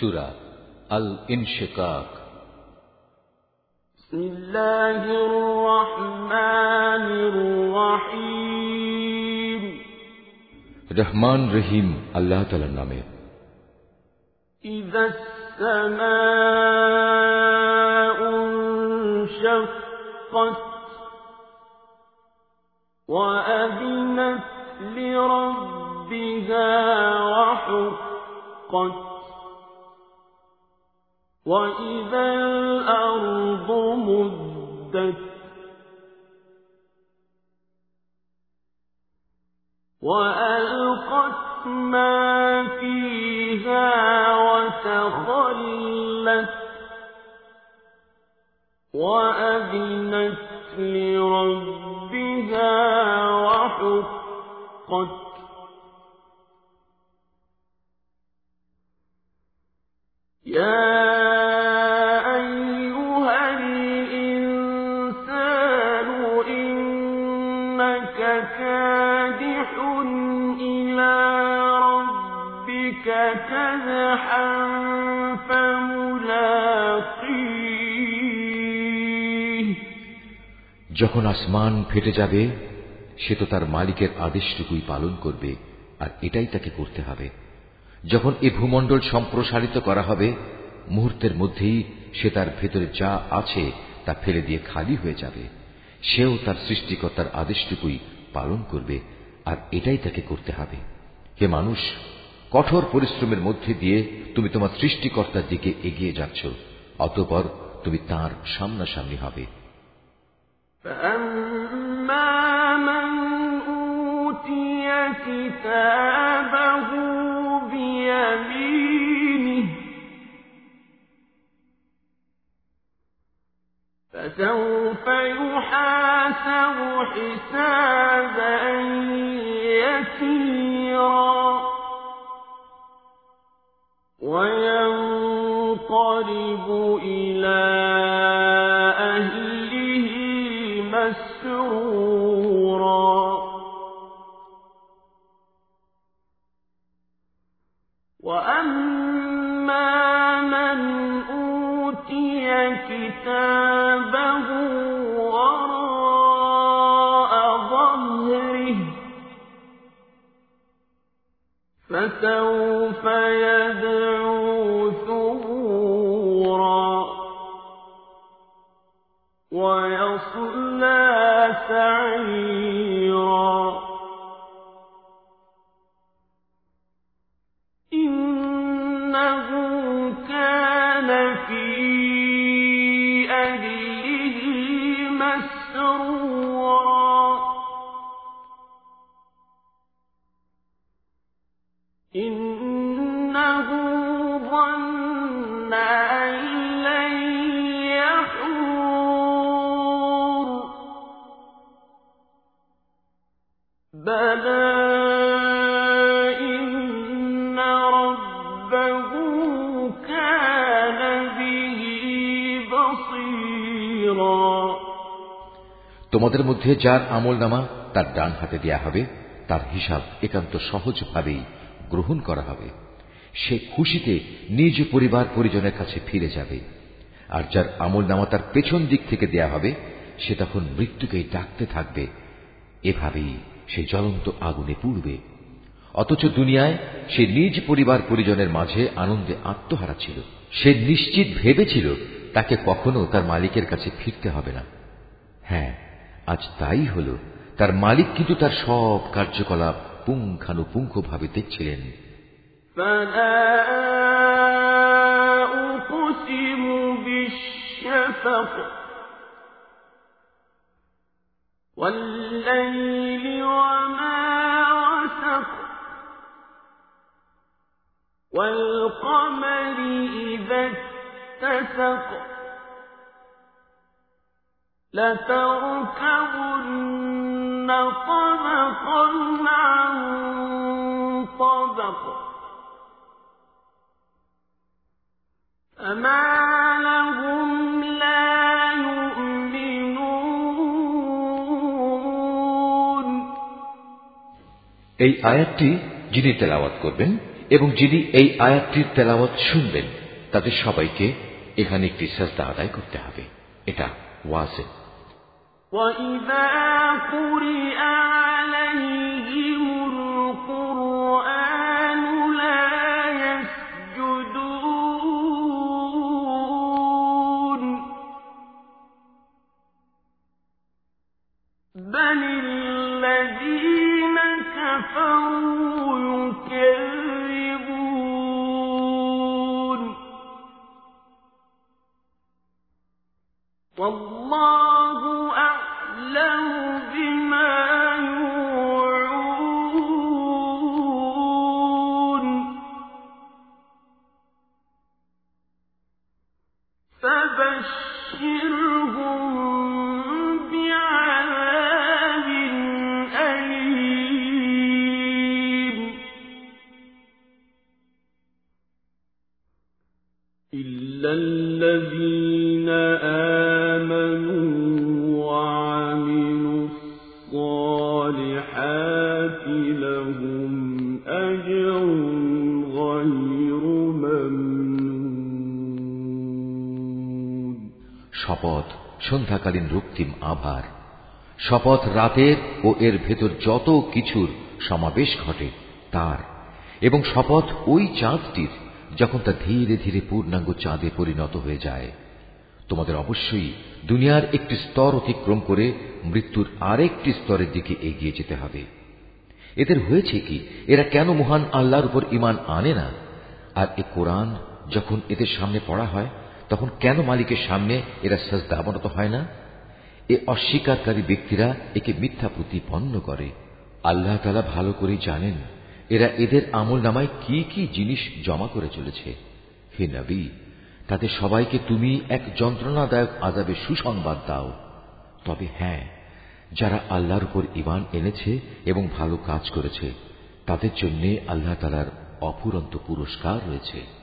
سورة الانشقاق. بسم الله الرحمن الرحيم. رحمن رحيم الله تعالى نامه إذا السماء انشقت وأذنت لربها وحقت وإذا الأرض مدت وألقت ما فيها وتخلت وأذنت لربها وحقت يا إنك كادح إلى ربك كدحا فملاقيه যখন আসমান ফেটে যাবে সে তো তার মালিকের আদেশটুকুই পালন করবে আর এটাই তাকে করতে হবে যখন এ ভূমণ্ডল সম্প্রসারিত করা হবে মুহূর্তের মধ্যেই সে তার ভেতরে যা আছে তা ফেলে দিয়ে খালি হয়ে যাবে সেও তার সৃষ্টিকর্তার আদেশটুকুই পালন করবে আর এটাই তাকে করতে হবে হে মানুষ কঠোর পরিশ্রমের মধ্যে দিয়ে তুমি তোমার সৃষ্টিকর্তার দিকে এগিয়ে যাচ্ছ অতপর তুমি তার সামনাসামনি হবে فأما من أوتي كتابه فسوف يحاسب حسابا يسيرا وينقلب إلى أهله مسرورا وأما كتابه وراء ظهره فسوف يدعو ثبورا ويصلى سعيرا إنه إنه ظن أن لن يحور بلى إن ربه كان به بصيرا তোমাদের মধ্যে যার আমল নামা তার ডান হাতে দেয়া হবে তার হিসাব একান্ত সহজভাবেই গ্রহণ করা হবে। সে খুশিতে নিজ পরিবার পরিজনের কাছে ফিরে যাবে। আর যার আমল নামা তার পেছন দিক থেকে দেয়া হবে, সে তখন মৃত্যুকেই ডাকতে থাকবে। এভাবেই সে জ্বলন্ত আগুনে পুড়বে। অথচ দুনিয়ায় সে নিজ পরিবার পরিজনের মাঝে আনন্দে আত্মহারা ছিল। সে নিশ্চিত ভেবেছিল তাকে কখনো তার মালিকের কাছে ফিরতে হবে না। হ্যাঁ আজ তাই হল। তার মালিক কিন্তু তার সব কার্যকলাপ পুঙ্খানুপুঙ্খভাবে দেখছিলেন فلا أقسم بالشفق والليل وما وسق والقمر إذا اتسق لتركبن طبقا عن طبق فما لهم لا يؤمنون এই আয়াতটি যিনি তেলাওয়াত করবেন এবং যিনি এই আয়াতটির তেলাওয়াত শুনবেন তাদের সবাইকে এখানে একটি সাজদা আদায় করতে হবে এটা ওয়াজে وَإِذَا قُرِئَ عَلَيْهِمُ الَّذِينَ آمَنُوا وَعَمِلُوا الصَّالِحَاتِ لَهُمْ أَجْرٌ غَيْرُ مَمْنُونٍ শপথ সন্ধ্যাকালীন রক্তিম আভার শপথ রাতের ও এর ভেতর যত কিছুর সমাবেশ ঘটে তার এবং শপথ ওই চাঁদটির যখন তা ধীরে ধীরে পূর্ণাঙ্গ চাঁদে পরিণত হয়ে যায়, তোমাদের অবশ্যই দুনিয়ার একটি স্তর অতিক্রম করে মৃত্যুর আরেকটি স্তরের দিকে এগিয়ে যেতে হবে। এদের হয়েছে কি, এরা কেন মহান আল্লাহর উপর ইমান আনে না? আর এ কোরআন যখন এদের সামনে পড়া হয়, তখন কেন মালিকের সামনে এরা সাজদা অবনত হয় না? এ অস্বীকারী ব্যক্তিরা একে মিথ্যা প্রতিপন্ন করে। আল্লাহ তালা ভালো করে জানেন এরা এদের আমল নামায় কি কি জিনিস জমা করে চলেছে। হে নবী তাদের সবাইকে তুমি এক যন্ত্রণাদায়ক আজাবে সুসংবাদ দাও। তবে হ্যাঁ যারা আল্লাহর উপর ইমান এনেছে এবং ভালো কাজ করেছে, তাদের জন্য আল্লাহ তালার অফুরন্ত পুরস্কার রয়েছে।